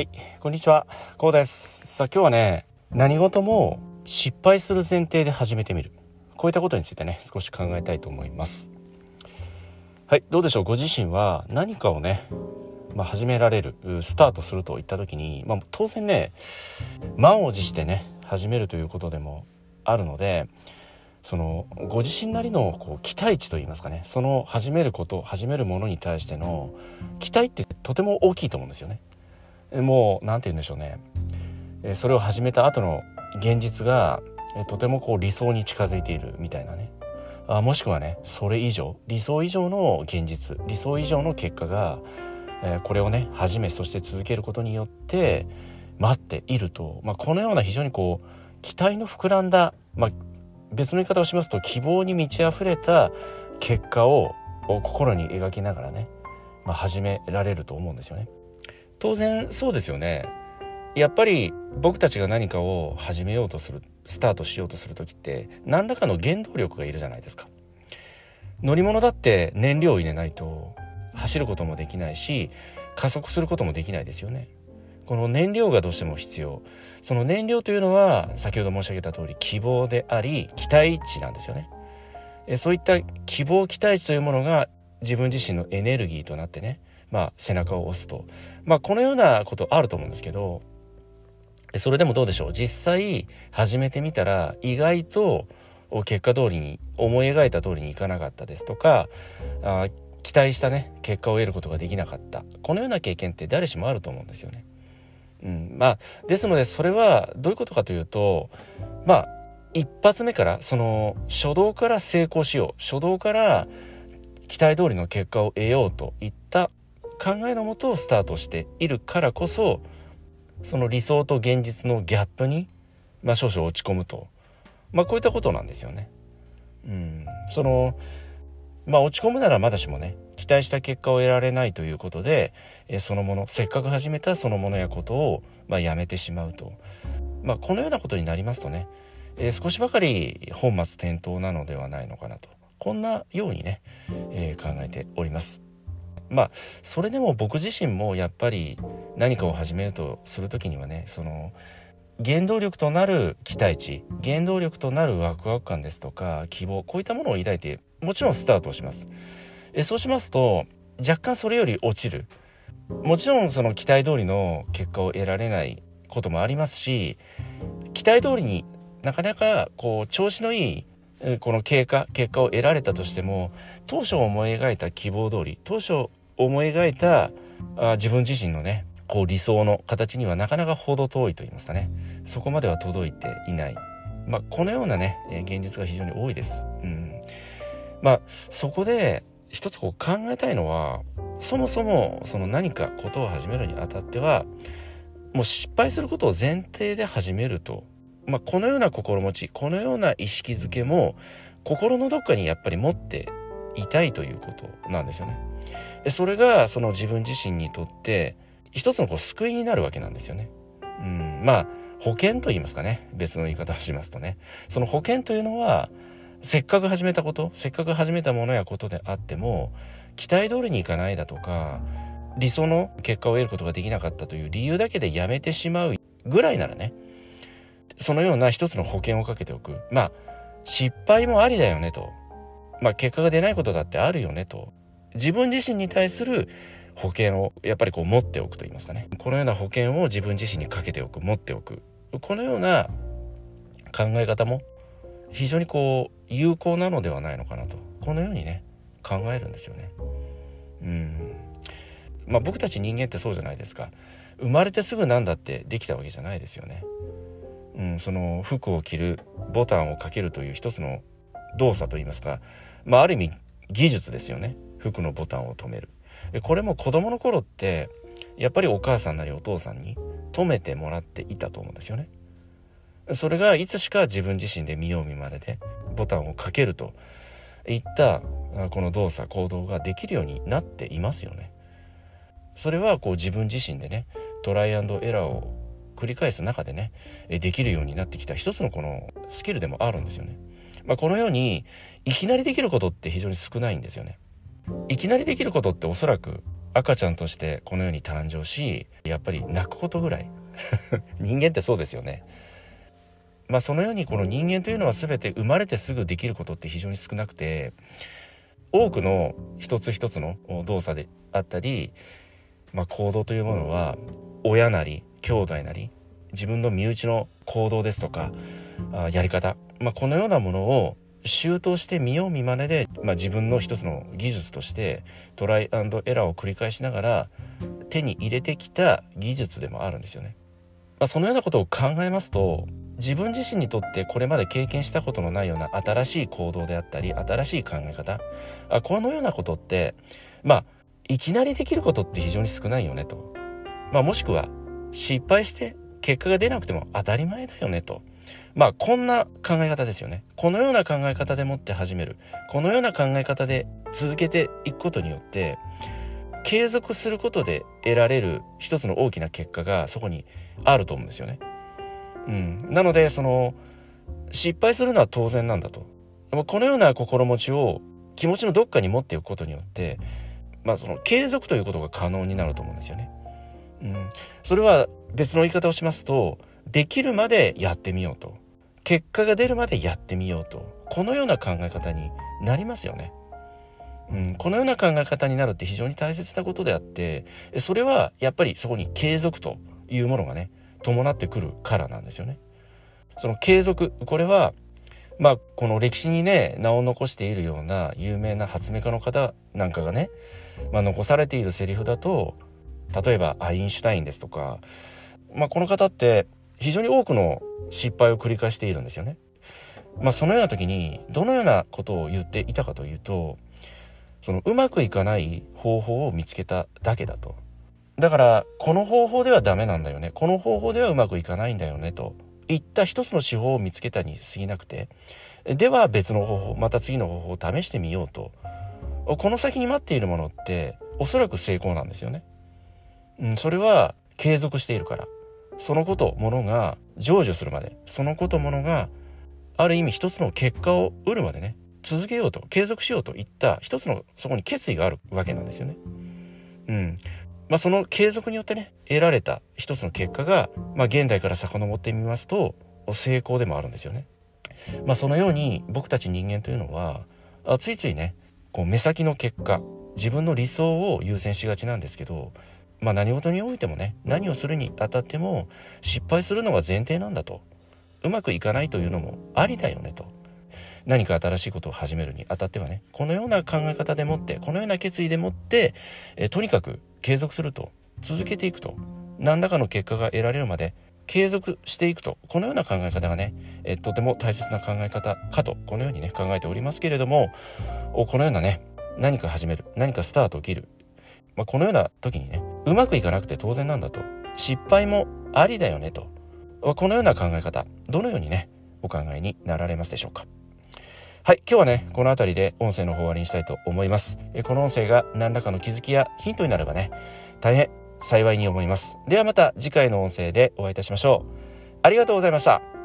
はい、こんにちは。こうです。さあ今日はね、何事も失敗する前提で始めてみる。こういったことについてね、少し考えたいと思います。はい、どうでしょう。ご自身は何かをね、まあ、始められる、スタートするといった時に、まあ、当然ね、満を持してね、始めるということでもあるので、そのご自身なりのこう期待値といいますかねその始めること始めるものに対しての期待ってとても大きいと思うんですよね。もう何て言うんでしょうね。それを始めた後の現実がとてもこう理想に近づいているみたいなね。あもしくはねそれ以上理想以上の現実理想以上の結果がえこれをね始めそして続けることによって待っていると、まあ、このような非常にこう期待の膨らんだ、まあ、別の言い方をしますと希望に満ち溢れた結果を心に描きながらね、まあ、始められると思うんですよね。当然そうですよね。やっぱり僕たちが何かを始めようとするスタートしようとする時って何らかの原動力がいるじゃないですか。乗り物だって燃料を入れないと走ることもできないし加速することもできないですよね。この燃料がどうしても必要。その燃料というのは先ほど申し上げた通り希望であり期待値なんですよね。そういった希望期待値というものが自分自身のエネルギーとなってねまあ、背中を押すと。まあ、このようなことあると思うんですけど、それでもどうでしょう？実際始めてみたら意外と結果通りに思い描いた通りにいかなかったですとかあ期待したね結果を得ることができなかったこのような経験って誰しもあると思うんですよね。うん、まあですのでそれはどういうことかというとまあ一発目からその初動から成功しよう初動から期待通りの結果を得ようといった考えのもとをスタートしているからこそその理想と現実のギャップに、まあ、少々落ち込むと、まあ、こういったことなんですよね。うん、そのまあ落ち込むならまだしもね期待した結果を得られないということで、えそのものせっかく始めたそのものやことを、まあ、やめてしまうと、まあ、このようなことになりますとね、え、少しばかり本末転倒なのではないのかなとこんなようにね、えー、考えております。まあそれでも僕自身もやっぱり何かを始めるとする時にはねその原動力となる期待値原動力となるワクワク感ですとか希望こういったものを抱いてもちろんスタートをします。えそうしますと若干それより落ちる。もちろんその期待通りの結果を得られないこともありますし期待通りになかなかこう調子のいいこの経過結果を得られたとしても当初思い描いた希望通り当初思い描いたあ自分自身のねこう理想の形にはなかなか程遠いと言いますかね。そこまでは届いていない、まあ、このようなね現実が非常に多いです。うん。まあ、そこで一つこう考えたいのはそもそもその何かことを始めるにあたってはもう失敗することを前提で始めると、まあ、このような心持ちこのような意識づけも心のどっかにやっぱり持っていたいということなんですよね。でそれがその自分自身にとって一つのこう救いになるわけなんですよね。うん、まあ保険と言いますかね別の言い方をしますとねその保険というのはせっかく始めたことせっかく始めたものやことであっても期待通りにいかないだとか理想の結果を得ることができなかったという理由だけでやめてしまうぐらいならねそのような一つの保険をかけておくまあ失敗もありだよねとまあ結果が出ないことだってあるよねと。自分自身に対する保険をやっぱりこう持っておくと言いますかね。このような保険を自分自身にかけておく持っておく。このような考え方も非常にこう有効なのではないのかなと。このようにね考えるんですよね。うん。まあ僕たち人間ってそうじゃないですか。生まれてすぐなんだってできたわけじゃないですよね。うんその服を着るボタンをかけるという一つの動作といいますか。まあある意味技術ですよね。服のボタンを止める。これも子供の頃ってやっぱりお母さんなりお父さんに止めてもらっていたと思うんですよね。それがいつしか自分自身で見よう見まねでボタンをかけるといったこの動作行動ができるようになっていますよね。それはこう自分自身でねトライアンドエラーを繰り返す中でねできるようになってきた一つのこのスキルでもあるんですよね、まあ、このようにいきなりできることって非常に少ないんですよね。いきなりできることっておそらく赤ちゃんとしてこの世に誕生しやっぱり泣くことぐらい。人間ってそうですよね。まあそのようにこの人間というのは全て生まれてすぐできることって非常に少なくて多くの一つ一つの動作であったり、まあ、行動というものは親なり兄弟なり自分の身内の行動ですとかやり方、まあ、このようなものを周到して見よう見まねで、まあ、自分の一つの技術としてトライアンドエラーを繰り返しながら手に入れてきた技術でもあるんですよね。まあ、そのようなことを考えますと自分自身にとってこれまで経験したことのないような新しい行動であったり新しい考え方。あこのようなことってまあいきなりできることって非常に少ないよねと、まあ、もしくは失敗して結果が出なくても当たり前だよねと。まあこんな考え方ですよねこのような考え方でもって始めるこのような考え方で続けていくことによって継続することで得られる一つの大きな結果がそこにあると思うんですよね。うん。なので、その、失敗するのは当然なんだと。このような心持ちを気持ちのどっかに持っておくことによって、まあその継続ということが可能になると思うんですよね。うん。それは別の言い方をしますと、できるまでやってみようと。結果が出るまでやってみようと。このような考え方になりますよね。うん、このような考え方になるって非常に大切なことであって、それはやっぱりそこに継続というものがね、伴ってくるからなんですよね。その継続、これは、まあ、この歴史にね、名を残しているような有名な発明家の方なんかがね、まあ、残されているセリフだと、例えばアインシュタインですとか、まあ、この方って非常に多くの失敗を繰り返しているんですよね。まあ、そのような時にどのようなことを言っていたかというと、そのうまくいかない方法を見つけただけだと。だから、この方法ではダメなんだよね。この方法ではうまくいかないんだよね。といった一つの手法を見つけたに過ぎなくて、では別の方法、また次の方法を試してみようと。この先に待っているものって、おそらく成功なんですよね。うん、それは継続しているから。そのこと、ものが成就するまで、そのこと、ものが、ある意味一つの結果を得るまでね、続けようと継続しようといった一つのそこに決意があるわけなんですよね。うん。まあその継続によってね得られた一つの結果が、まあ、現代から遡ってみますと成功でもあるんですよね。まあそのように僕たち人間というのはついついねこう目先の結果自分の理想を優先しがちなんですけどまあ何事においてもね何をするにあたっても失敗するのが前提なんだと。うまくいかないというのもありだよねと。何か新しいことを始めるにあたってはね、このような考え方でもって、このような決意でもって、えとにかく継続すると、続けていくと、何らかの結果が得られるまで継続していくと、このような考え方がね、えとても大切な考え方かと、このようにね、考えておりますけれども、このようなね、何か始める、何かスタートを切る、まあ、このような時にね、うまくいかなくて当然なんだと、失敗もありだよねと、このような考え方、どのようにね、お考えになられますでしょうか。はい、今日はね、この辺りで音声の方終わりにしたいと思います。この音声が何らかの気づきやヒントになればね、大変幸いに思います。ではまた次回の音声でお会いいたしましょう。ありがとうございました。